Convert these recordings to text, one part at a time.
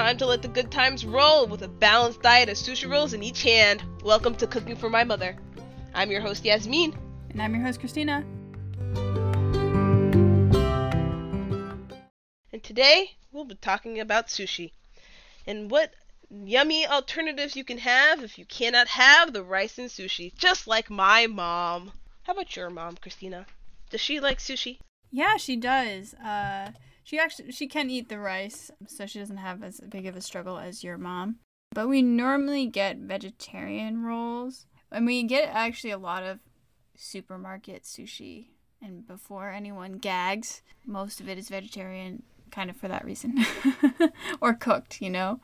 time to let the good times roll with a balanced diet of sushi rolls in each hand. Welcome to Cooking for My Mother. I'm your host, Yasmin. And I'm your host, Christina. And today, we'll be talking about sushi and what yummy alternatives you can have if you cannot have the rice and sushi, just like my mom. How about your mom, Christina? Does she like sushi? Yeah, she does. Uh, she actually she can eat the rice, so she doesn't have as big of a struggle as your mom. But we normally get vegetarian rolls, and we get actually a lot of supermarket sushi. And before anyone gags, most of it is vegetarian, kind of for that reason, or cooked, you know.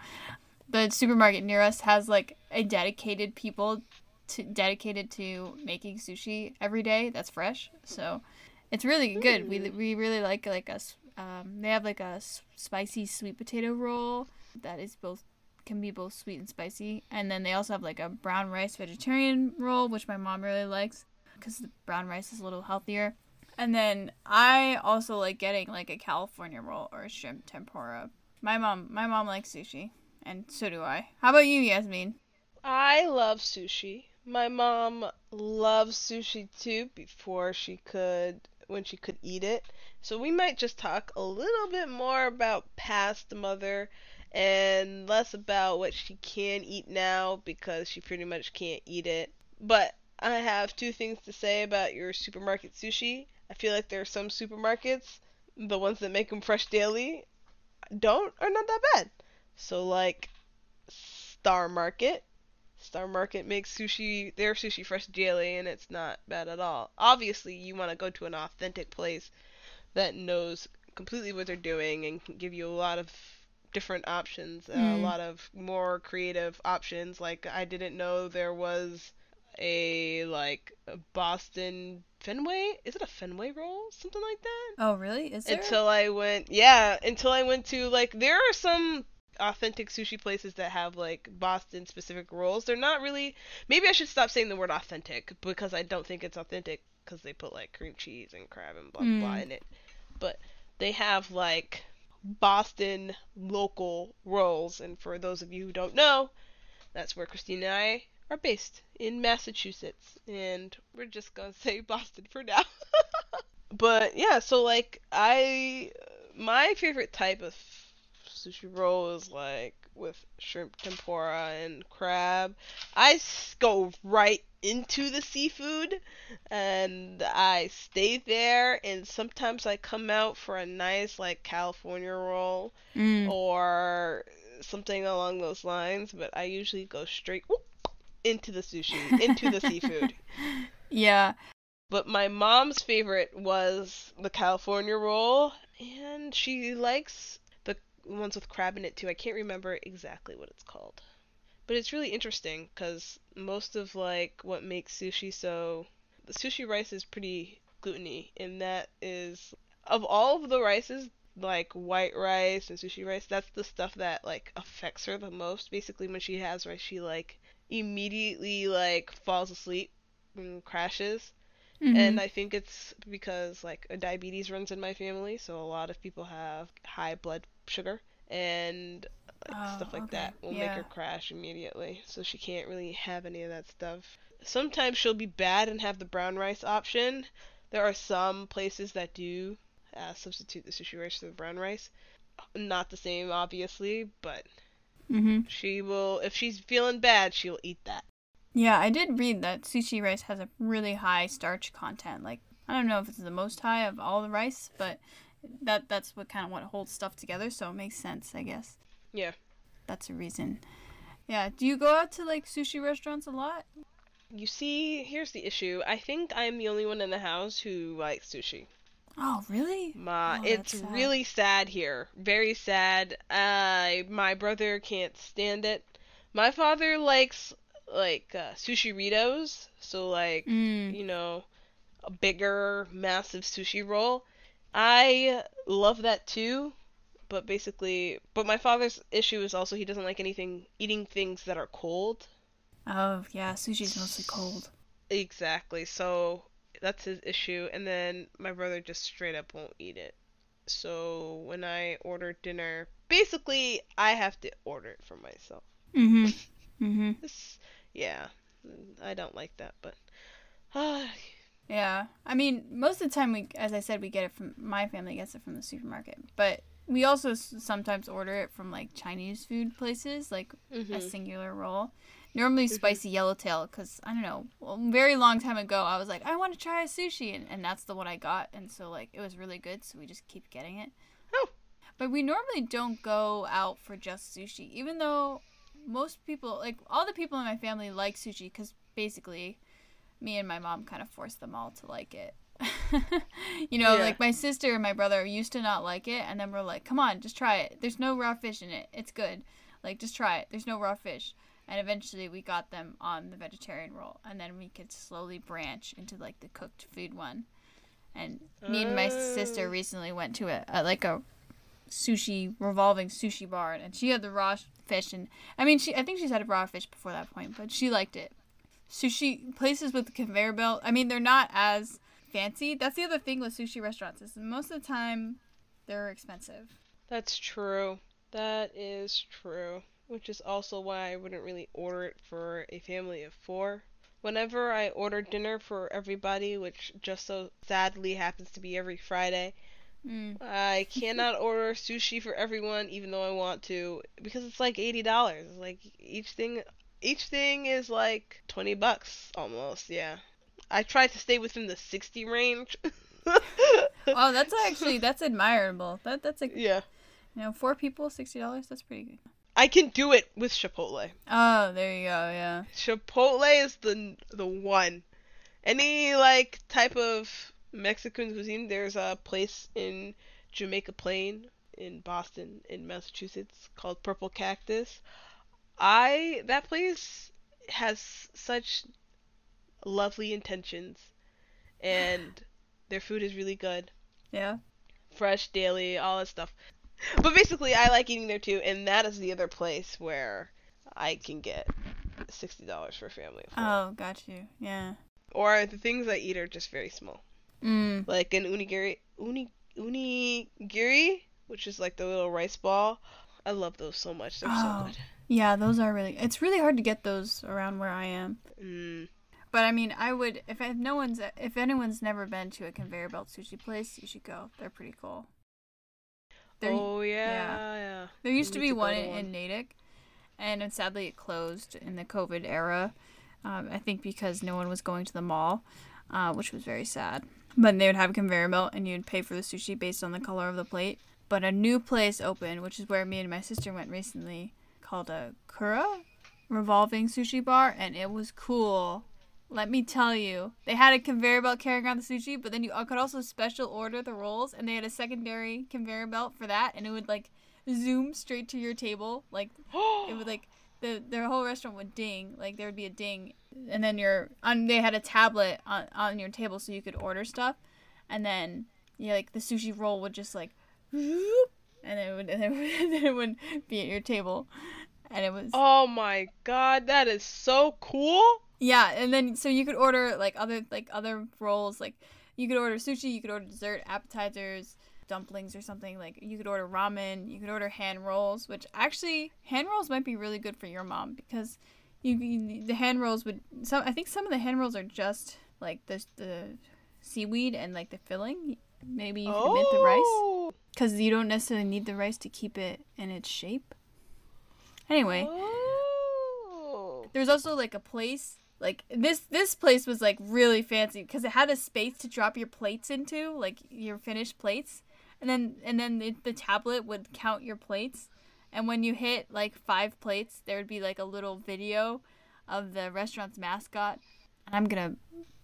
The supermarket near us has like a dedicated people to dedicated to making sushi every day that's fresh. So it's really good. We hmm. we really like like us. Um, they have like a s- spicy sweet potato roll that is both can be both sweet and spicy, and then they also have like a brown rice vegetarian roll, which my mom really likes because the brown rice is a little healthier. And then I also like getting like a California roll or a shrimp tempura. My mom my mom likes sushi, and so do I. How about you, Yasmin? I love sushi. My mom loves sushi too before she could when she could eat it. So we might just talk a little bit more about past mother and less about what she can eat now because she pretty much can't eat it. But I have two things to say about your supermarket sushi. I feel like there are some supermarkets, the ones that make them fresh daily, don't are not that bad. So like Star Market Star Market makes sushi, their sushi fresh daily, and it's not bad at all. Obviously, you want to go to an authentic place that knows completely what they're doing and can give you a lot of different options, uh, a Mm. lot of more creative options. Like I didn't know there was a like a Boston Fenway. Is it a Fenway roll? Something like that Oh, really? Is there? until I went yeah until I went to like there are some authentic sushi places that have like Boston specific rolls. They're not really maybe I should stop saying the word authentic because I don't think it's authentic because they put like cream cheese and crab and blah blah blah Mm. in it. But they have like Boston local rolls and for those of you who don't know, that's where Christina and I are based in Massachusetts and we're just going to say Boston for now. but yeah, so like I my favorite type of sushi roll is like with shrimp tempura and crab. I go right into the seafood and I stay there and sometimes I come out for a nice like California roll Mm. or something along those lines, but I usually go straight whoop, into the sushi, into the seafood. Yeah. But my mom's favorite was the California roll, and she likes ones with crab in it too. I can't remember exactly what it's called. But it's really interesting because most of like what makes sushi so the sushi rice is pretty gluteny, and that is of all of the rices like white rice and sushi rice, that's the stuff that like affects her the most. Basically, when she has rice, she like immediately like falls asleep and crashes and Mhm. I think it's because like a diabetes runs in my family, so a lot of people have high blood sugar and like Oh, stuff like okay. that will make her crash immediately. So she can't really have any of that stuff. Sometimes she'll be bad and have the brown rice option. There are some places that do uh, substitute the sushi rice for the brown rice. Not the same, obviously, but Mhm. she will. If she's feeling bad, she'll eat that. Yeah, I did read that sushi rice has a really high starch content. Like I don't know if it's the most high of all the rice, but that that's what kind of what holds stuff together. So it makes sense, I guess. Yeah. That's a reason. Yeah. Do you go out to like sushi restaurants a lot? You see, here's the issue. I think I'm the only one in the house who likes sushi. Oh, really? Ma, Oh, it's sad. really sad here. Very sad. Uh, my brother can't stand it. My father likes like uh, sushirritos, so like Mm. you know, a bigger, massive sushi roll. I love that too, but basically, but my father's issue is also he doesn't like anything eating things that are cold. Oh, yeah. Sushi's mostly cold. Exactly. So that's his issue, and then my brother just straight up won't eat it. So when I order dinner, basically I have to order it for myself. Mhm. Mhm. This, yeah, I don't like that, but uh, Yeah. I mean, most of the time we as I said we get it from my family gets it from the supermarket, but we also sometimes order it from like Chinese food places, like a mhm. singular roll. Normally spicy yellowtail because I don't know. A very long time ago, I was like, I want to try a sushi, and, and that's the one I got, and so like it was really good, so we just keep getting it. Oh. But we normally don't go out for just sushi, even though most people, like all the people in my family, like sushi because basically, me and my mom kind of forced them all to like it. you know, Yeah. like my sister and my brother used to not like it, and then we're like, come on, just try it. There's no raw fish in it. It's good. Like, just try it. There's no raw fish. And eventually we got them on the vegetarian roll, and then we could slowly branch into like the cooked food one. And me and my sister Oh. recently went to a, a like a sushi revolving sushi bar, and she had the raw fish, and I mean, she I think she's had a raw fish before that point, but she liked it. Sushi places with the conveyor belt, I mean, they're not as fancy. That's the other thing with sushi restaurants is most of the time they're expensive. That's true. That is true. Which is also why I wouldn't really order it for a family of four. Whenever I order dinner for everybody, which just so sadly happens to be every Friday, Mm. I cannot order sushi for everyone, even though I want to, because it's like eighty dollars. Like each thing, each thing is like twenty bucks almost. Yeah, I try to stay within the sixty range. Oh, that's actually that's admirable. That that's a yeah. you know four people sixty dollars. That's pretty good. I can do it with Chipotle. Oh, there you go. Yeah. Chipotle is the the one. Any like type of Mexican cuisine, there's a place in Jamaica Plain in Boston in Massachusetts called Purple Cactus. I that place has such lovely intentions and their food is really good. Yeah. Fresh daily, all that stuff. But basically I like eating there too and that is the other place where I can get sixty dollars for a family. Oh, got you. Yeah. Or the things I eat are just very small. Mm. Like an unigiri, uni, unigiri, which is like the little rice ball. I love those so much. They're Oh. so good. Yeah, those are really. It's really hard to get those around where I am. Mm. But I mean, I would if, if no one's if anyone's never been to a conveyor belt sushi place, you should go. They're pretty cool. There, oh yeah, yeah. there used to be to one to in, one. in Natick, and sadly it closed in the COVID era. Um, I think because no one was going to the mall, uh, which was very sad. But they would have a conveyor belt, and you'd pay for the sushi based on the color of the plate. But a new place opened, which is where me and my sister went recently, called a Kura revolving sushi bar, and it was cool. Let me tell you, they had a conveyor belt carrying around the sushi, but then you could also special order the rolls, and they had a secondary conveyor belt for that, and it would like zoom straight to your table, like it would like the their whole restaurant would ding, like there would be a ding, and then your on they had a tablet on on your table so you could order stuff, and then yeah, like the sushi roll would just like, and it would and then it would be at your table, and it was Oh my god, that is so cool. yeah, and then so you could order like other like other rolls, like you could order sushi, you could order dessert, appetizers, dumplings or something. Like you could order ramen, you could order hand rolls, which actually hand rolls might be really good for your mom because you, you the hand rolls would some I think some of the hand rolls are just like the the seaweed and like the filling. Maybe you could mint the rice Oh. Because you don't necessarily need the rice to keep it in its shape. Anyway, Oh. There was also like a place like this this place was like really fancy because it had a space to drop your plates into, like your finished plates. And then and then the, the tablet would count your plates. And when you hit like 5 plates, there would be like a little video of the restaurant's mascot. And I'm to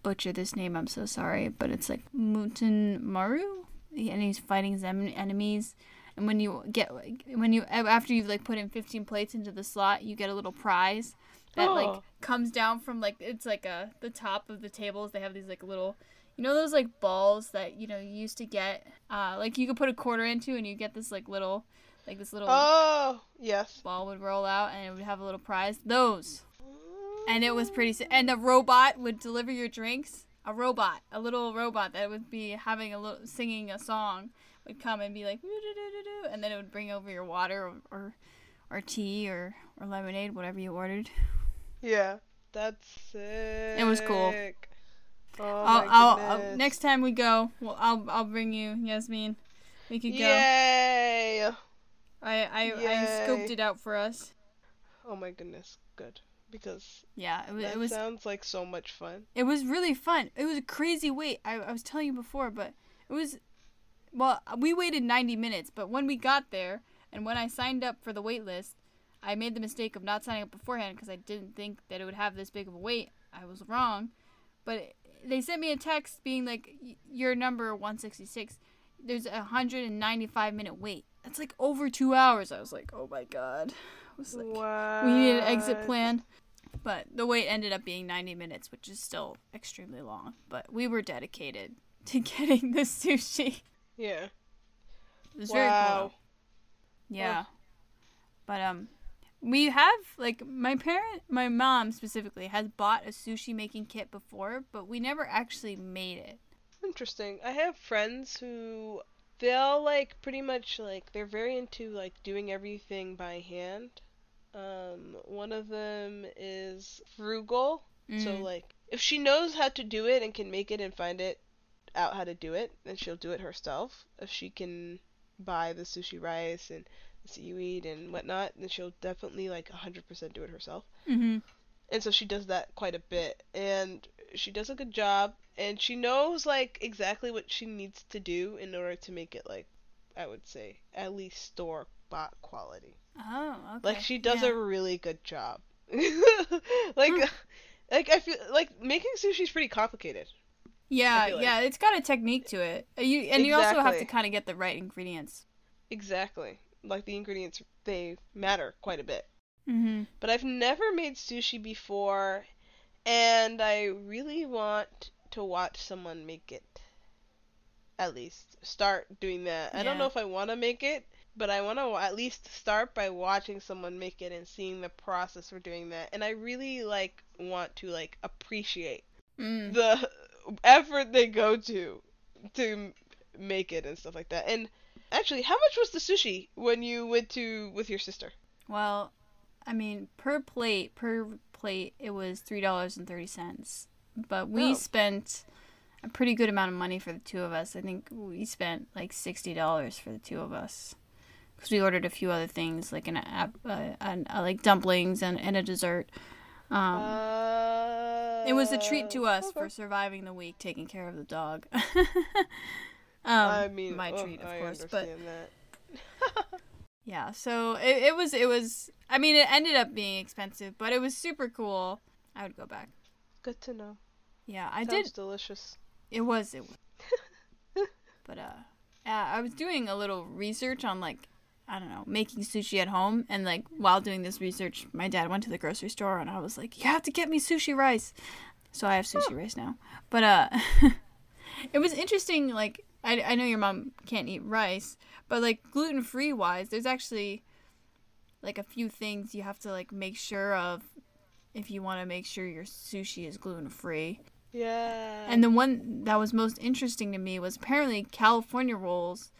butcher this name, I'm so sorry, but it's like Muten Maru and he's fighting his em- enemies. And when you get when you after you've like put in 15 plates into the slot, you get a little prize that like Oh. comes down from like it's like a the top of the tables. They have these like little you know those like balls that you know you used to get uh like you could put a quarter into and you get this like little like this little Oh, yes. ball would roll out and it would have a little prize. Those. And it was pretty and the robot would deliver your drinks a robot, a little robot that would be having a little singing a song would come and be like, and then it would bring over your water or or, or tea or, or lemonade, whatever you ordered. Yeah, that's sick. It was cool. Oh I'll, my I'll, I'll next time we go, well, I'll I'll bring you, Yasmin. We could go. Yay! I I, I Yay. scoped it out for us. Oh my goodness, good. Because Yeah, it was that it was sounds like so much fun. it was really fun. It was a crazy wait. I, I was telling you before, but it was well, we waited 90 minutes, but when we got there and when I signed up for the wait list, I made the mistake of not signing up beforehand because I didn't think that it would have this big of a wait. I was wrong. But they sent me a text being like "Y- your number 166. There's a 195 minute wait. That's like over 2 hours. I was like, "Oh my god." I was like Wow. we need an exit plan. But the wait ended up being 90 minutes, which is still extremely long. But we were dedicated to getting the sushi. Yeah. It was very cool. Wow. Yeah. But um we have like my parent my mom specifically has bought a sushi making kit before, but we never actually made it. Interesting. I have friends who they'll like pretty much like they're very into like doing everything by hand. Um, one of them is frugal, so Mm. like if she knows how to do it and can make it and find it out how to do it, then she'll do it herself. If she can buy the sushi rice and the seaweed and whatnot, then she'll definitely like 100% do it herself. Mhm. and so she does that quite a bit and she does a good job and she knows like exactly what she needs to do in order to make it like i would say at least store bought quality Oh, okay. like she does yeah. a really good job like Hmm. like i feel like making sushi is pretty complicated Yeah, like- yeah, it's got a technique to it. Uh, You and you also have to kind of get the right ingredients. exactly like the ingredients they matter quite a bit Mhm. but I've never made sushi before, and I really want to watch someone make it. At least start doing that. I don't know if I want to make it, but I want to at least start by watching someone make it and seeing the process for doing that. And I really like want to like appreciate Mm. the effort they go to to make it and stuff like that. And actually, how much was the sushi when you went to with your sister? Well, I mean, per plate, per plate, it was three dollars and thirty cents. But we Oh. spent a pretty good amount of money for the two of us. I think we spent like sixty dollars for the two of us because we ordered a few other things like an app, uh, an, uh, like dumplings and, and a dessert. Um, Uh, it was a treat to us okay. for surviving the week, taking care of the dog. um, I mean, my oh, treat, of I course, but. Yeah, so it, it was it was I mean it ended up being expensive, but it was super cool. I would go back. Good to know. Yeah, I Sounds did. delicious. It was it. Was. but uh, yeah, I was doing a little research on like I don't know making sushi at home, and like while doing this research, my dad went to the grocery store, and I was like, you have to get me sushi rice. So I have sushi rice now. But uh, it was interesting. Like I I know your mom can't eat rice, but like gluten free wise, there's actually like a few things you have to like make sure of if you want to make sure your sushi is gluten free. Yeah. And the one that was most interesting to me was apparently California rolls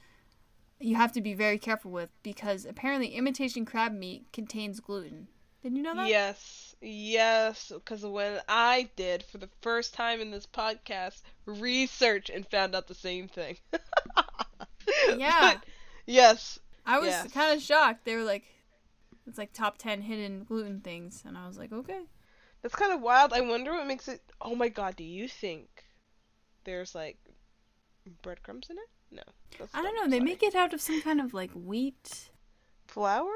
you have to be very careful with because apparently imitation crab meat contains gluten. Did you know that? Yes, yes, because when I did for the first time in this podcast research and found out the same thing. Yeah. But, yes. I was Yes. kind of shocked. They were like, it's like top 10 hidden gluten things. And I was like, okay. That's kind of wild. I wonder what makes it. Oh my god, do you think there's like breadcrumbs in it? No. I don't know. They sorry. make it out of some kind of like wheat. flour?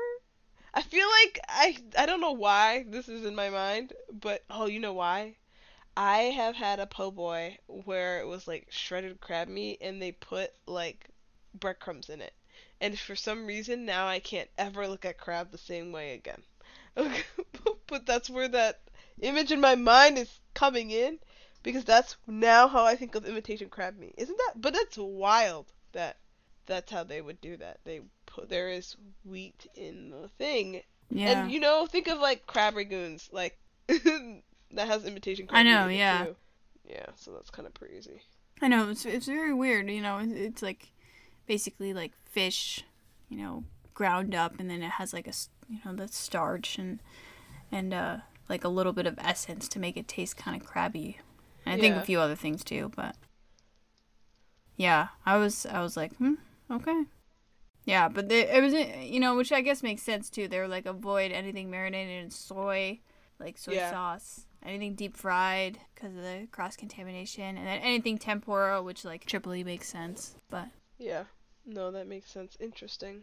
I feel like I I don't know why this is in my mind, but oh, you know why? I have had a po' boy where it was like shredded crab meat and they put like breadcrumbs in it. And for some reason now I can't ever look at crab the same way again. but that's where that image in my mind is coming in because that's now how I think of imitation crab meat. Isn't that? But that's wild that that's how they would do that. They put there is wheat in the thing, Yeah. and you know, think of like crab rangoons, like that has imitation crab. I know, yeah. too. Yeah, so that's kind of crazy. I know it's it's very weird. You know, it's, it's like basically like fish, you know, ground up, and then it has like a you know the starch and and uh like a little bit of essence to make it taste kind of crabby. And I think a few other things too, but yeah, I was I was like, hmm, okay. Yeah, but they, it was you know, which I guess makes sense too. They were like avoid anything marinated in soy, like soy Yeah. sauce, anything deep fried because of the cross contamination, and then anything tempura, which like Tripoli makes sense. But Yeah. No, that makes sense. Interesting.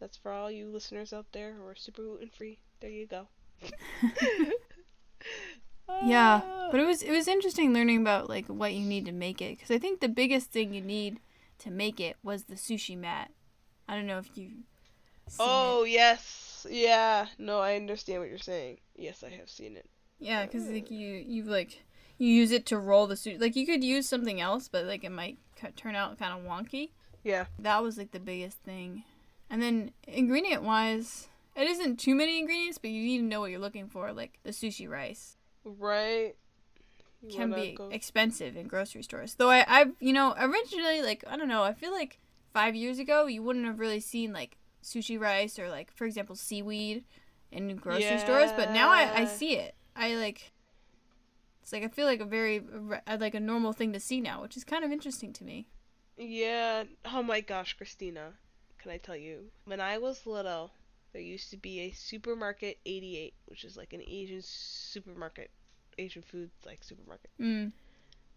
That's for all you listeners out there who are super gluten free. There you go. yeah, Ah. but it was it was interesting learning about like what you need to make it because I think the biggest thing you need to make it was the sushi mat. I don't know if you. Oh yes, yeah. No, I understand what you're saying. Yes, I have seen it. Yeah, because like you you like you use it to roll the sushi. Like you could use something else, but like it might cut, turn out kind of wonky. Yeah. That was like the biggest thing. And then ingredient wise, it isn't too many ingredients, but you need to know what you're looking for. Like the sushi rice Right. You can be go- expensive in grocery stores. Though I I've you know originally like I don't know I feel like five years ago you wouldn't have really seen like sushi rice or like for example seaweed in grocery stores, but now I I see it. I like. It's like I feel like a very uh, like a normal thing to see now, which is kind of interesting to me. Yeah. Oh my gosh, Christina. Can I tell you? When I was little, there used to be a supermarket 88, which is like an Asian supermarket, Asian food like supermarket. Mm.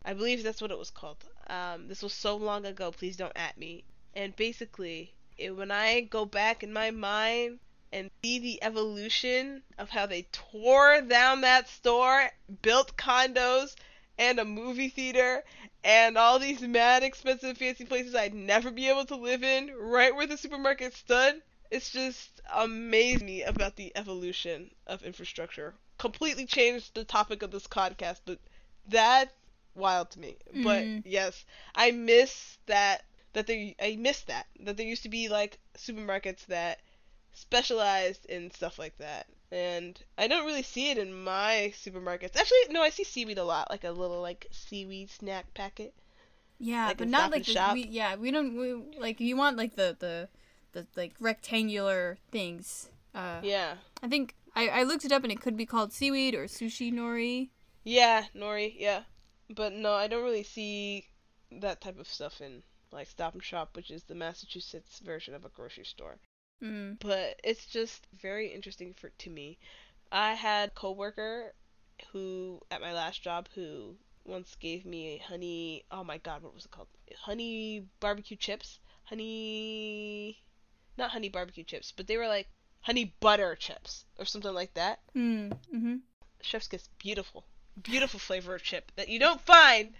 I believe that's what it was called. Um, this was so long ago. Please don't at me. And basically, it, when I go back in my mind and see the evolution of how they tore down that store, built condos and a movie theater and all these mad expensive fancy places I'd never be able to live in, right where the supermarket stood, it's just amazing me about the evolution of infrastructure. Completely changed the topic of this podcast, but that wild to me. But Mhm. yes, I miss that that there I miss that that there used to be like supermarkets that specialized in stuff like that. And I don't really see it in my supermarkets. Actually, no, I see seaweed a lot, like a little like seaweed snack packet. Yeah, Like but not like the, Shop? we, yeah we don't we, like you want like the the the like rectangular things. Uh, Yeah. I think I I looked it up and it could be called seaweed or sushi nori. Yeah, nori, yeah. But no, I don't really see that type of stuff in like Stop and Shop, which is the Massachusetts version of a grocery store. Mm. but it's just very interesting for to me. I had a coworker who at my last job who once gave me honey oh my god what was it called honey barbecue chips honey not honey barbecue chips but they were like honey butter chips or something like that Mm. Mhm. chef's kiss beautiful beautiful flavor of chip that you don't find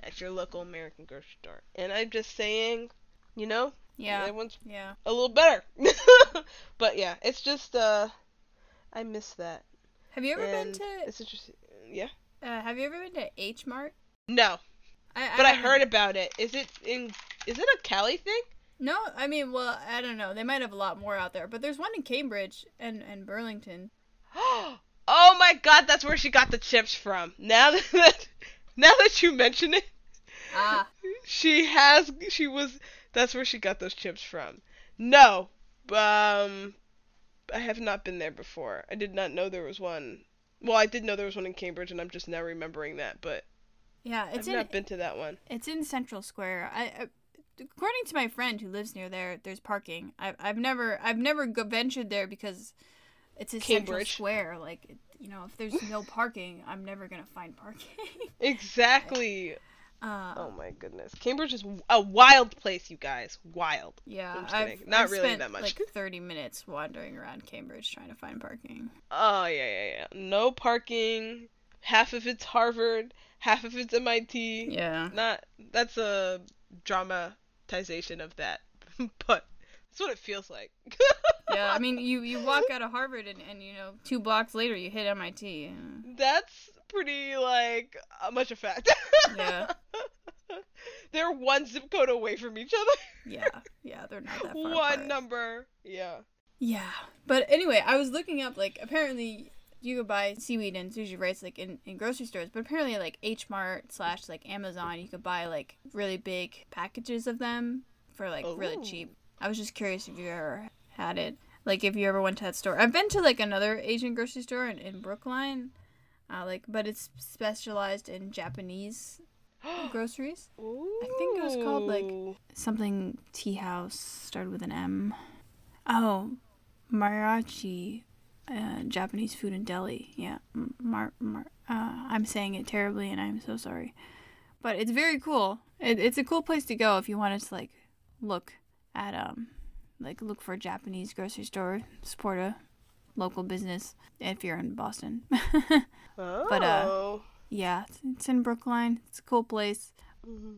at your local american grocery store and i'm just saying you know Yeah. everyone's Yeah. a little better. but yeah, it's just uh I miss that. Have you ever been to It's interesting. Yeah. uh, Have you ever been to H Mart? No, I, but I heard about it. Is it in is it a Cali thing? No, I mean, well, I don't know. They might have a lot more out there, but there's one in Cambridge and and Burlington. oh my god, that's where she got the chips from. Now that now that you mention it, Ah. she has she was that's where she got those chips from. No. Um I have not been there before. I did not know there was one. Well, I did know there was one in Cambridge and I'm just now remembering that, but Yeah, it's I've in not been to that one. it's in Central Square. I, I according to my friend who lives near there, there's parking. I've I've never I've never go- ventured there because it's a Central Square. Like it- you know, if there's no parking, I'm never gonna find parking. Exactly. uh, Oh my goodness. Cambridge is a wild place, you guys. Wild. yeah, I'm just I've. Not I've really spent, that much. Like 30 minutes wandering around Cambridge trying to find parking. Oh yeah, yeah, yeah. No parking. Half of it's Harvard, half of it's MIT. Yeah. Not that's a of that, but that's what it feels like. Yeah, I mean, you you walk out of Harvard and, and you know, two blocks later you hit MIT. yeah. That's pretty like uh, much a fact. Yeah. They're one zip code away from each other. Yeah, yeah, they're not that far One apart. number. Yeah. Yeah, but anyway, I was looking up like apparently you could buy seaweed and sushi rice like in, in grocery stores, but apparently like H Mart slash like Amazon, you could buy like really big packages of them for like really cheap. I was just curious if you ever had it. Like if you ever went to that store. I've been to like another Asian grocery store in, in Brookline. Uh, like but it's specialized in Japanese groceries. I think it was called, like- Something tea house started with an M. Oh, Maruichi, uh, Japanese food in Deli. Yeah, Mar, Mar, uh, I'm saying it terribly, and I'm so sorry. But it's very cool. It, it's a cool place to go if you wanted to like look at um, like look for a Japanese grocery store, support a local business if you're in Boston. Oh. But, uh, yeah, it's, it's in Brookline. It's a cool place. Mhm.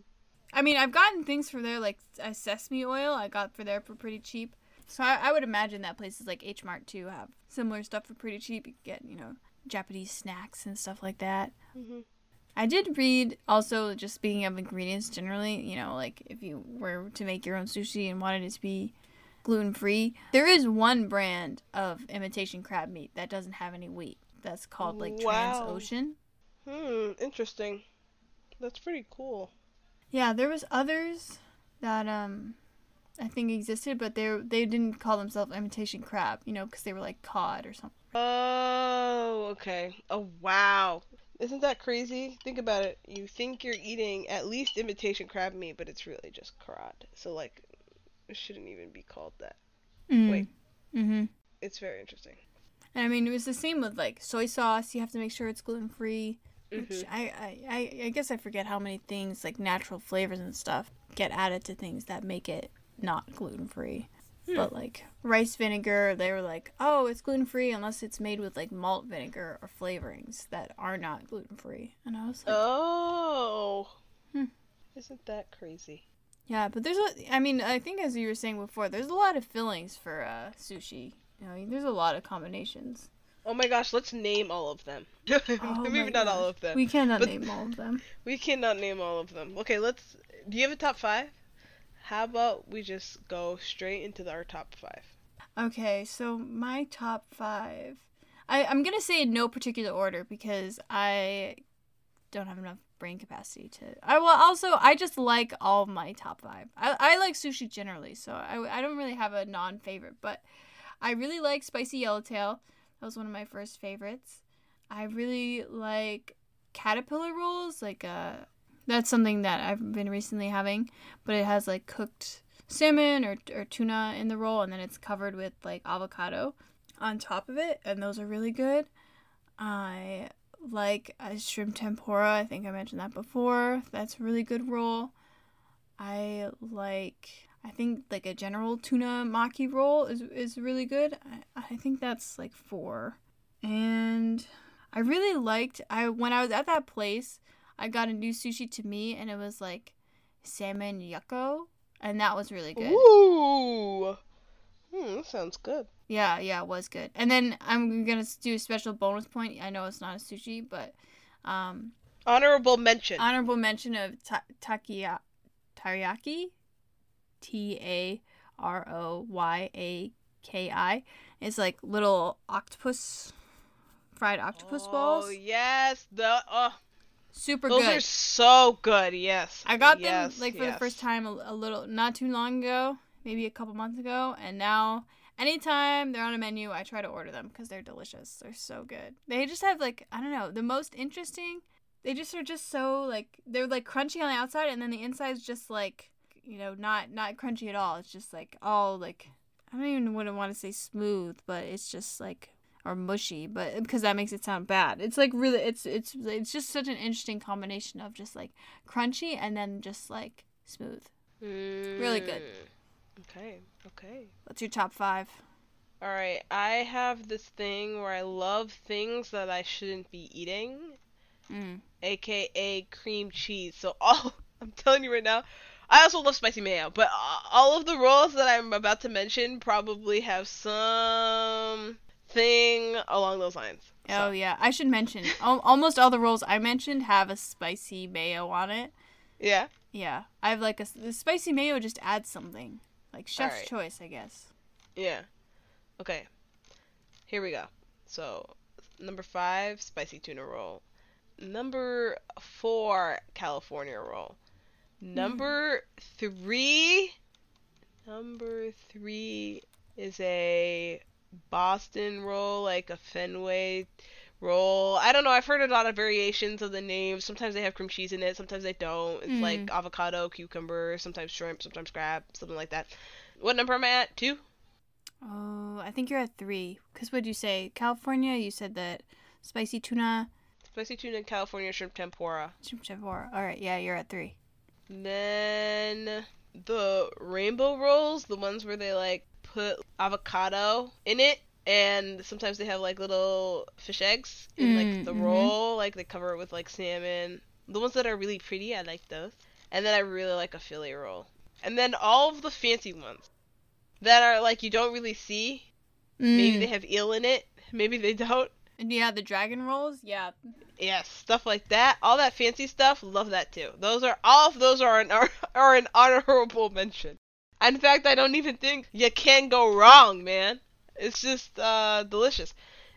I mean, I've gotten things for there, like uh, sesame oil. I got for there for pretty cheap. So I, I would imagine that places like H Mart too have similar stuff for pretty cheap. You can get, you know, Japanese snacks and stuff like that. Mhm. I did read also, just speaking of ingredients generally, you know, like if you were to make your own sushi and wanted it to be gluten free, there is one brand of imitation crab meat that doesn't have any wheat. That's called like Wow. Transocean. Hmm, interesting. That's pretty cool. Yeah, there was others that um I think existed, but they they didn't call themselves imitation crab, you know, because they were like cod or something. Oh, okay. Oh, wow. Isn't that crazy? Think about it. You think you're eating at least imitation crab meat, but it's really just cod. So, like, it shouldn't even be called that. Wait. Mm-hmm. It's very interesting. And I mean, it was the same with like soy sauce. You have to make sure it's gluten free. Which Mhm. I, I, I, I guess I forget how many things like natural flavors and stuff get added to things that make it not gluten free. Hmm. But like rice vinegar, they were like, oh, it's gluten free unless it's made with like malt vinegar or flavorings that are not gluten free. And I was like, Oh. Hmm. Isn't that crazy? yeah, but there's a, I mean, I think as you were saying before, there's a lot of fillings for uh, sushi. You know, there's a lot of combinations. Oh my gosh, let's name all of them. Oh Maybe not all of them. We cannot name all of them. We cannot name all of them. Okay, let's. Do you have a top five? How about we just go straight into our top five? Okay, so my top five. I, I'm gonna say in no particular order because I don't have enough brain capacity to. I will also I just like all my top five. I, I like sushi generally, so I, I don't really have a non favorite, but I really like spicy yellowtail. That was one of my first favorites. I really like caterpillar rolls, like uh that's something that I've been recently having, but it has like cooked salmon or, or tuna in the roll and then it's covered with like avocado on top of it and those are really good. I like a shrimp tempura. I think i mentioned that before. That's a really good roll. I like i think like a general tuna maki roll is, is really good. I, I think that's like four. And i really liked i when i was at that place i got a new sushi to me and it was like salmon yucco and that was really good. Ooh. Hmm, that sounds good. Yeah, yeah, it was good. And then I'm gonna do a special bonus point. I know it's not a sushi, but um, Honorable mention. honorable mention of ta- takiya- teriyaki, T A R O Y A K I. It's like little octopus, fried octopus balls. Oh yes, the oh, Super those good. are so good. Yes. I got them like for the first time a, a little, not too long ago, maybe a couple months ago, and now anytime they're on a menu, I try to order them because they're delicious. They're so good. They just have like I don't know the most interesting. They just are just so like they're like crunchy on the outside, and then the inside is just like you know not not crunchy at all. It's just like all like I don't even want to want to say smooth, but it's just like or mushy, but because that makes it sound bad. It's like really it's it's it's just such an interesting combination of just like crunchy and then just like smooth. Really good. Mm, Okay. Okay. What's your top five? All right. I have this thing where I love things that I shouldn't be eating, Mm. aka cream cheese. So all I'm telling you right now, I also love spicy mayo, but all of the rolls that I'm about to mention probably have some thing along those lines. Oh yeah, I should mention almost all the rolls I mentioned have a spicy mayo on it. Yeah. Yeah, I have like a the spicy mayo just adds something, like chef's Alright. choice, I guess. Yeah. Okay. Here we go. So Number five, spicy tuna roll. Number four, California roll. Hmm. Number three, number three is a Boston roll, like a Fenway roll. I don't know. I've heard a lot of variations of the names. Sometimes they have cream cheese in it. Sometimes they don't. It's Mm. like avocado, cucumber, sometimes shrimp, sometimes crab, something like that. What number am I at? Two. Oh, I think you're at three. Because what'd you say? California? You said that spicy tuna, Spicy tuna, California shrimp tempura. shrimp tempura. All right, yeah, you're at three. Then the rainbow rolls, the ones where they like put avocado in it, and sometimes they have like little fish eggs in like Mm, the mhm. roll, like they cover it with like salmon. The ones that are really pretty, I like those. And then I really like a Philly roll. And then all of the fancy ones that are like you don't really see. Maybe Mm. they have eel in it, maybe they don't. And yeah, the dragon rolls. Yeah. Yes, stuff like that. All that fancy stuff, love that too. Those are all of those are an are, are an honorable mention. In fact, I don't even think you can go wrong, man. It's just uh delicious.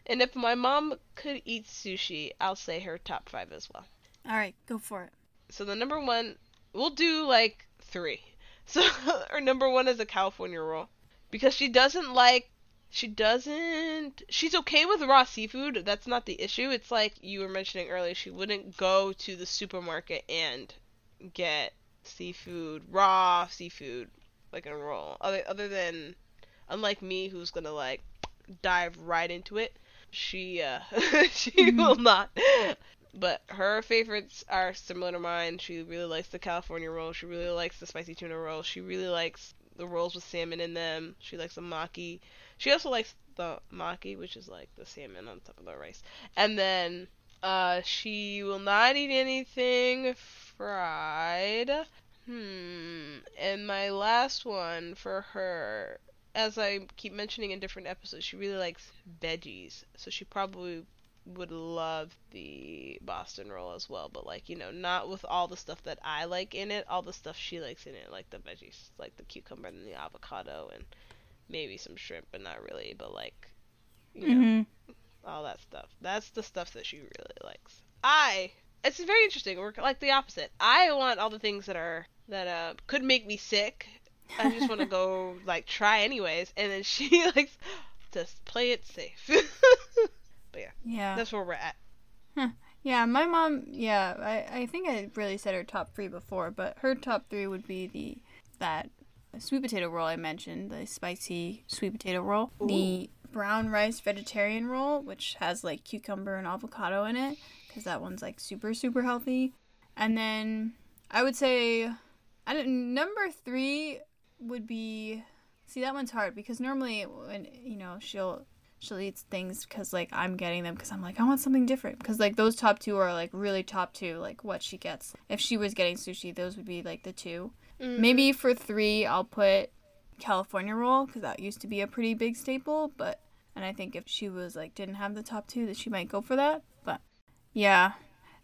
And if my mom could eat sushi, I'll say her top 5 as well. All right, go for it. So the number 1, we'll do like 3. So her number 1 is a California roll because she doesn't like she doesn't she's okay with raw seafood that's not the issue it's like you were mentioning earlier she wouldn't go to the supermarket and get seafood raw seafood like in a roll. Other other than unlike me who's gonna like dive right into it she uh she Mhm. will not. But her favorites are similar to mine. She really likes the california roll. She really likes the spicy tuna roll. She really likes the rolls with salmon in them. She likes the maki. She also likes the maki, which is like the salmon on top of the rice. And then uh she will not eat anything fried. Hmm. And my last one for her, as I keep mentioning in different episodes, she really likes veggies. So she probably would love the Boston roll as well, but like, you know, not with all the stuff that I like in it, all the stuff she likes in it, like the veggies, like the cucumber and the avocado and maybe some shrimp, but not really. But like, you know, Mm-hmm. all that stuff. That's the stuff that she really likes. I. It's very interesting. We're like the opposite. I want all the things that are that uh could make me sick. I just want to go like try anyways, and then she likes just play it safe. but yeah, Yeah. that's where we're at. Yeah, my mom. Yeah, I, I think I really said her top three before, but her top three would be the that sweet potato roll I mentioned, the spicy sweet potato roll, the brown rice vegetarian roll, which has like cucumber and avocado in it, because that one's like super super healthy, and then I would say, I don't, number three would be. See, that one's hard because normally when you know she'll she'll eat things because like I'm getting them because I'm like I want something different because like those top two are like really top two like what she gets if she was getting sushi those would be like the two Mm. maybe for three I'll put California roll because that used to be a pretty big staple but and I think if she was like didn't have the top two that she might go for that but yeah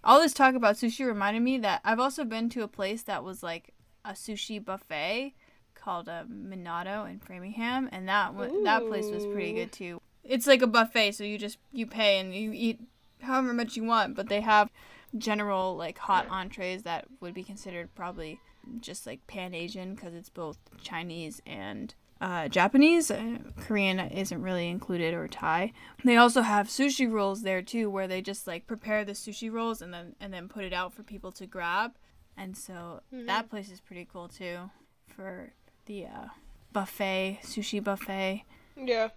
all this talk about sushi reminded me that I've also been to a place that was like a sushi buffet called a Minado in Framingham and that that place was pretty good too. It's like a buffet so you just you pay and you eat however much you want but they have general like hot entrees that would be considered probably just like pan asian because it's both chinese and uh, japanese. Uh, korean isn't really included or thai. They also have sushi rolls there too where they just like prepare the sushi rolls and then and then put it out for people to grab and so Mhm. that place is pretty cool too for the uh, buffet sushi buffet Yeah.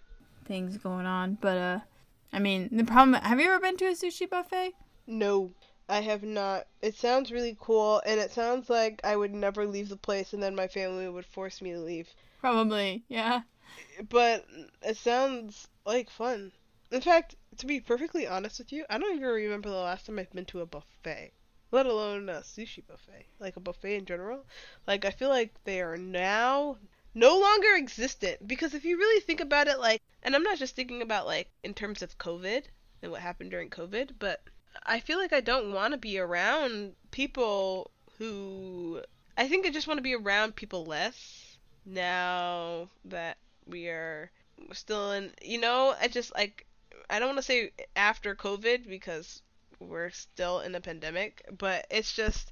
things going on. But uh I mean the problem have you ever been to a sushi buffet? No, I have not. It sounds really cool, and it sounds like I would never leave the place, and then my family would force me to leave. Probably, yeah. But it sounds like fun. In fact, to be perfectly honest with you, I don't even remember the last time I've been to a buffet, let alone a sushi buffet. Like a buffet in general. Like I feel like they are now no longer existent because if you really think about it like and I'm not just thinking about like in terms of COVID and what happened during COVID, but I feel like I don't want to be around people who I think I just want to be around people less now that we are still in you know i just like I don't want to say after COVID because we're still in a pandemic, but it's just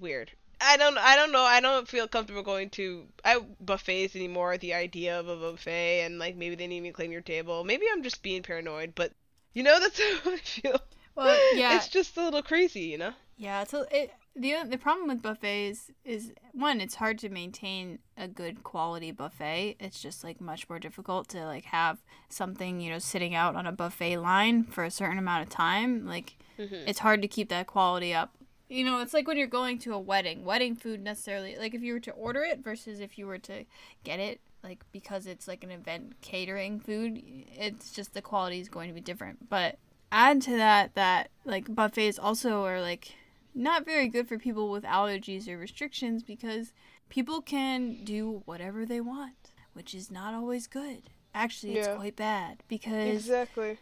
weird. I don't I don't know. I don't feel comfortable going to I, buffets anymore. The idea of a buffet and like maybe they me to clean your table. Maybe I'm just being paranoid, but you know that's how I feel. Well, yeah. It's just a little crazy, you know. Yeah, so it the the problem with buffets is one, it's hard to maintain a good quality buffet. It's just like much more difficult to like have something you know sitting out on a buffet line for a certain amount of time. Like Mm-hmm. it's hard to keep that quality up. You know, it's like when you're going to a wedding. Wedding food necessarily like if you were to order it versus if you were to get it like because it's like an event catering food, it's just the quality is going to be different. But add to that that like buffets also are like not very good for people with allergies or restrictions because people can do whatever they want, which is not always good. Actually, it's Yeah. quite bad because Exactly.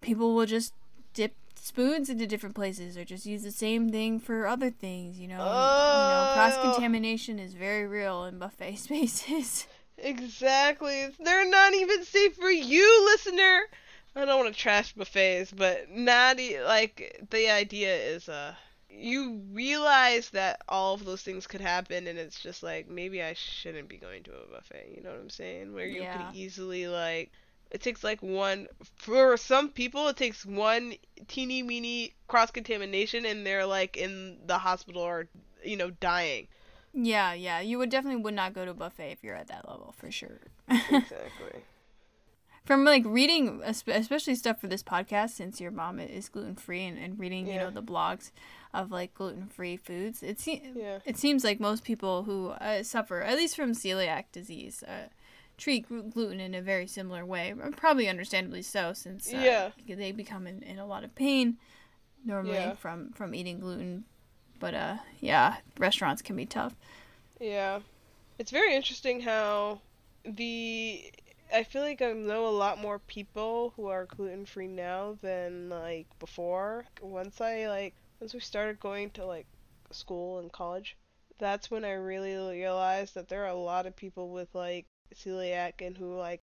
people will just dip spoons into different places or just use the same thing for other things, you know. you know, Oh. cross contamination is very real in buffet spaces. Exactly. They're not even safe for you, listener. I don't want to trash buffets, but not e- like the idea is uh you realize that all of those things could happen and it's just like maybe I shouldn't be going to a buffet, you know what I'm saying? Where you Yeah. could easily like it takes like one for some people it takes one teeny meeny cross contamination and they're like in the hospital or you know dying. yeah, yeah, you would definitely would not go to a buffet if you're at that level for sure. Exactly. From like reading, especially stuff for this podcast, since your mom is gluten free, and, and reading, you know, the blogs of like gluten free foods, it seems Yeah. it seems like most people who uh, suffer, at least from celiac disease, uh, treat gluten in a very similar way. uh, Probably understandably so, since uh, Yeah. they become in, in a lot of pain normally Yeah. from from eating gluten. But uh, yeah, restaurants can be tough. Yeah. It's very interesting how the I feel like I know a lot more people who are gluten free now than like before. Once I like once we started going to like school and college, that's when I really realized that there are a lot of people with like celiac and who like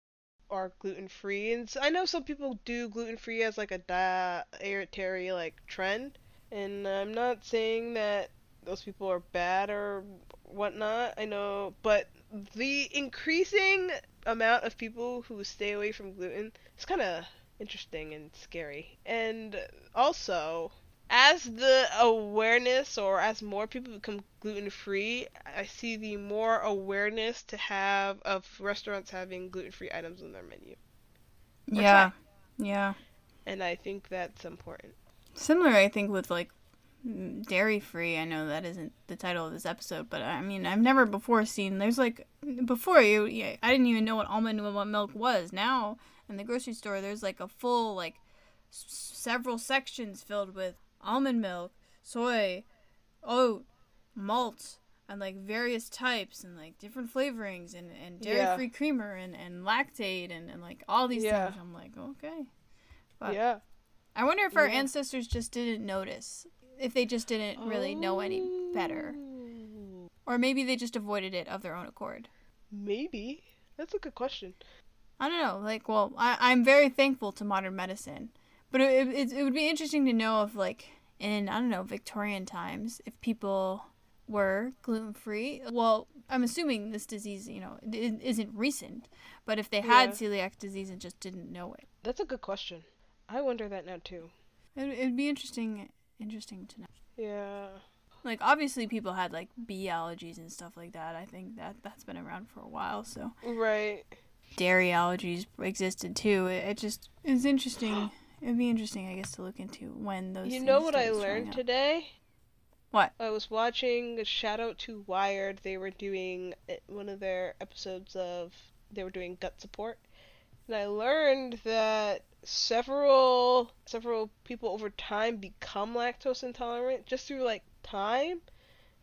are gluten free. And I know some people do gluten free as like a dietary like trend, and I'm not saying that those people are bad or whatnot. I know, but the increasing amount of people who stay away from gluten is kind of interesting and scary. And also, as the awareness or as more people become gluten free, I see the more awareness to have of restaurants having gluten free items on their menu. Yeah, yeah. And I think that's important. Similar, I think, with like dairy free. I know that isn't the title of this episode, but I mean, I've never before seen. There's like before you, yeah, I didn't even know what almond milk was. Now in the grocery store, there's like a full like s- several sections filled with almond milk, soy, oat, malt, and like various types and like different flavorings and and dairy Yeah. free creamer and and Lactaid and and like all these Yeah. things. I'm like, okay. But- yeah. I wonder if our Yeah. ancestors just didn't notice. If they just didn't really know any better. Oh. Or maybe they just avoided it of their own accord. Maybe. That's a good question. I don't know. Like, well, I, I'm very thankful to modern medicine. But it, it, it would be interesting to know if, like, in, I don't know, Victorian times, if people were gluten free. Well, I'm assuming this disease, you know, it isn't recent. But if they had Yeah. celiac disease and just didn't know it, That's a good question. I wonder that now too. it it'd be interesting, interesting to know. Yeah. like obviously people had like bee allergies and stuff like that i think that that's been around for a while so Right. dairy allergies existed too it, it just it's interesting it'd be interesting i guess to look into when those You know what I learned today? What? I was watching a shout out to Wired. They were doing uh, one of their episodes of they were doing gut support. And I learned that several several people over time become lactose intolerant just through like time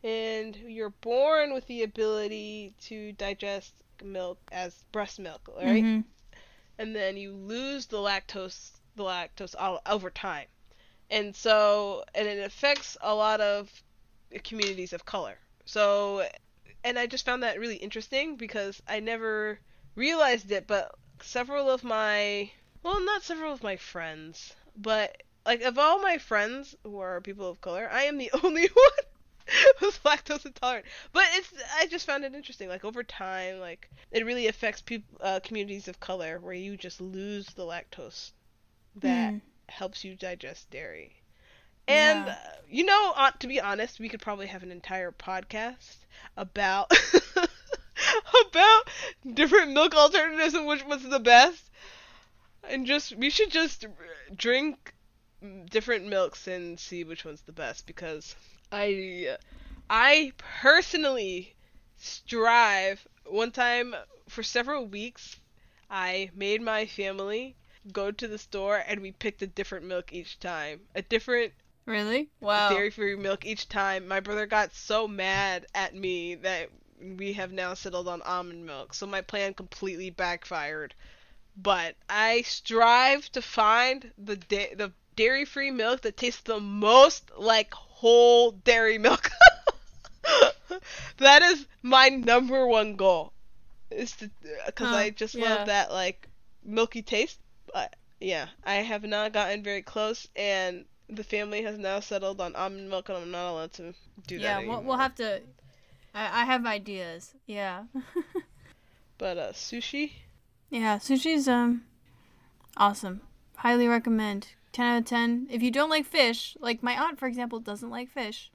and you're born with the ability to digest milk as breast milk, right? Mhm. and then you lose the lactose the lactose all, over time and so and it affects a lot of communities of color so and i just found that really interesting because i never realized it but several of my Well, not several of my friends, but like of all my friends who are people of color, I am the only one who's lactose intolerant. But it's I just found it interesting. Like over time, like it really affects people, uh, communities of color, where you just lose the lactose that Mm. helps you digest dairy. And Yeah. uh, you know, uh, to be honest, we could probably have an entire podcast about about different milk alternatives and which was the best. And just we should just drink different milks and see which one's the best because I I personally strive one time for several weeks I made my family go to the store and we picked a different milk each time. A different Really? Wow. dairy free milk each time. My brother got so mad at me that we have now settled on almond milk. So my plan completely backfired. But I strive to find the da- the dairy free milk that tastes the most like whole dairy milk. that is my number one goal. Is to because Huh, I just yeah. love that like milky taste. But yeah, I have not gotten very close, and the family has now settled on almond milk, and I'm not allowed to do yeah, that we'll, we'll have to. I, I have ideas. Yeah. But uh, sushi, yeah, sushi's um awesome. Highly recommend. 10 out of 10. If you don't like fish, like my aunt, for example, doesn't like fish.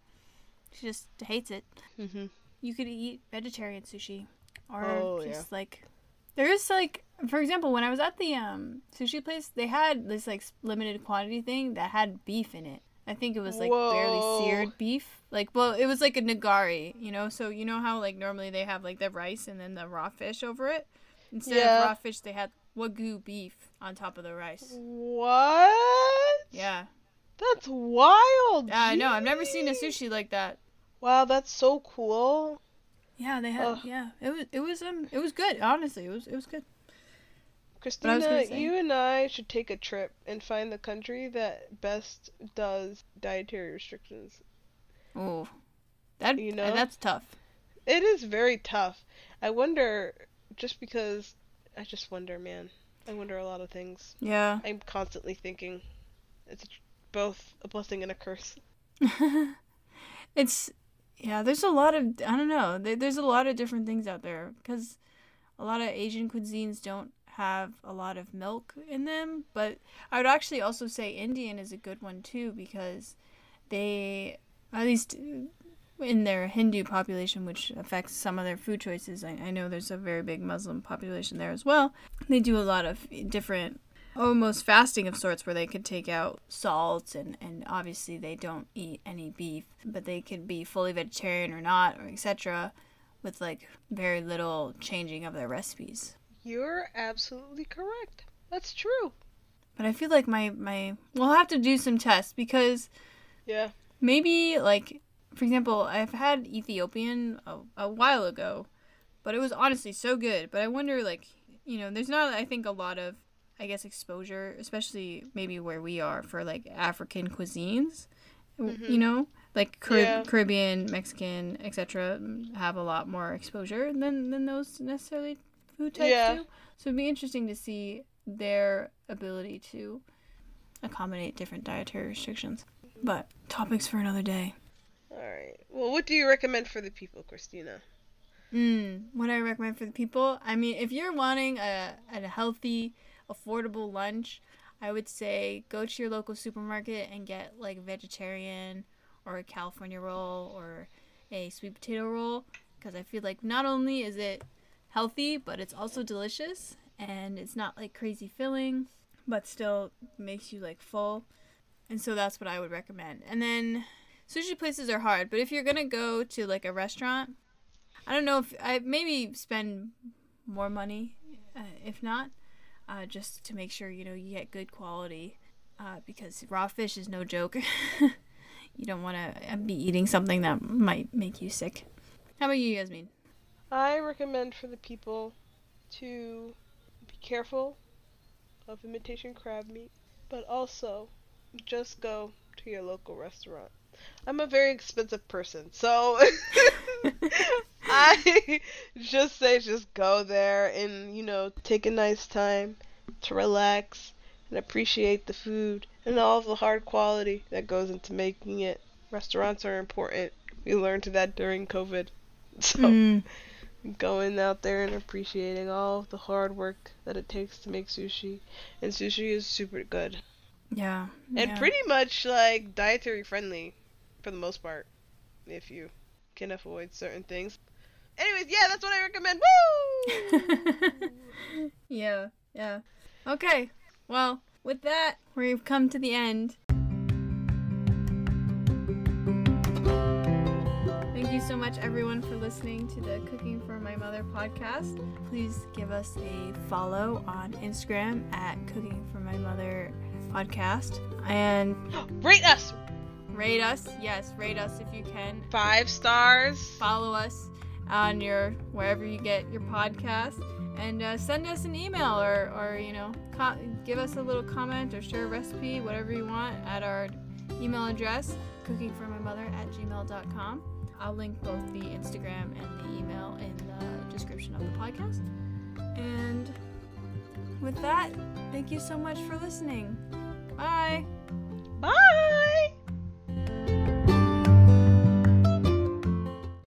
She just hates it. hmm You could eat vegetarian sushi. Or Oh, yeah. just like. There's like, for example, when I was at the um sushi place, they had this like limited quantity thing that had beef in it. I think it was like barely seared beef. Like, well, it was like a nigiri, you know? So, you know how like normally they have like the rice and then the raw fish over it? Instead Yeah. of raw fish, they had wagyu beef on top of the rice. what? Yeah. That's wild. Yeah, I know. I've never seen a sushi like that. Wow, that's so cool. Yeah, they had. Ugh. Yeah, it was. It was. Um. It was good. Honestly, it was. It was good. Christina, you and I should take a trip and find the country that best does dietary restrictions. Oh, that. You uh, know? that's tough. It is very tough. I wonder, just because, I just wonder, man. I wonder a lot of things. Yeah. I'm constantly thinking. It's both a blessing and a curse. it's. Yeah. There's a lot of. I don't know. There's a lot of different things out there because a lot of Asian cuisines don't have a lot of milk in them. But I would actually also say Indian is a good one too because they, at least in their Hindu population, which affects some of their food choices. I, I know there's a very big Muslim population there as well. They do a lot of different, almost fasting of sorts, where they could take out salt and, and obviously they don't eat any beef, but they could be fully vegetarian or not, or etc. With like very little changing of their recipes. You're absolutely correct. That's true. But I feel like my my we'll have to do some tests because Yeah. maybe like for example i've had ethiopian a, a while ago but it was honestly so good but i wonder like you know there's not i think a lot of i guess exposure especially maybe where we are for like african cuisines w Mhm. you know like Carib- Yeah. caribbean mexican etc have a lot more exposure than than those necessarily food types Yeah. do so it'd be interesting to see their ability to accommodate different dietary restrictions but topics for another day All right. Well, what do you recommend for the people, Christina? Mm, what I recommend for the people, I mean, if you're wanting a, a healthy, affordable lunch, I would say go to your local supermarket and get like a vegetarian or a California roll or a sweet potato roll because I feel like not only is it healthy, but it's also delicious and it's not like crazy filling, but still makes you like full. And so that's what I would recommend. And then sushi places are hard, but if you're gonna go to like a restaurant, I don't know if I maybe spend more money, uh, if not, uh, just to make sure you know you get good quality, uh, because raw fish is no joke. you don't want to be eating something that might make you sick. How about you, Yasmin? I recommend for the people to be careful of imitation crab meat, but also just go to your local restaurant. I'm a very expensive person, so I just say just go there and you know take a nice time to relax and appreciate the food and all the hard quality that goes into making it. Restaurants are important. We learned that during COVID. So Mm. Going out there and appreciating all the hard work that it takes to make sushi. And sushi is super good. Yeah. And yeah. pretty much like dietary friendly for the most part. If you can avoid certain things. Anyways, yeah, that's what I recommend. Woo! yeah, yeah. Okay, well, with that, we've come to the end. So much, everyone, for listening to the Cooking for My Mother podcast. Please give us a follow on Instagram at Cooking for My Mother podcast and Rate us rate us. Yes, rate us if you can. five stars. follow us on your wherever you get your podcast and uh, send us an email or, or you know co- give us a little comment or share a recipe whatever you want at our email address cookingformymother at gmail.com I'll link both the Instagram and the email in the description of the podcast. And with that, thank you so much for listening. Bye. Bye.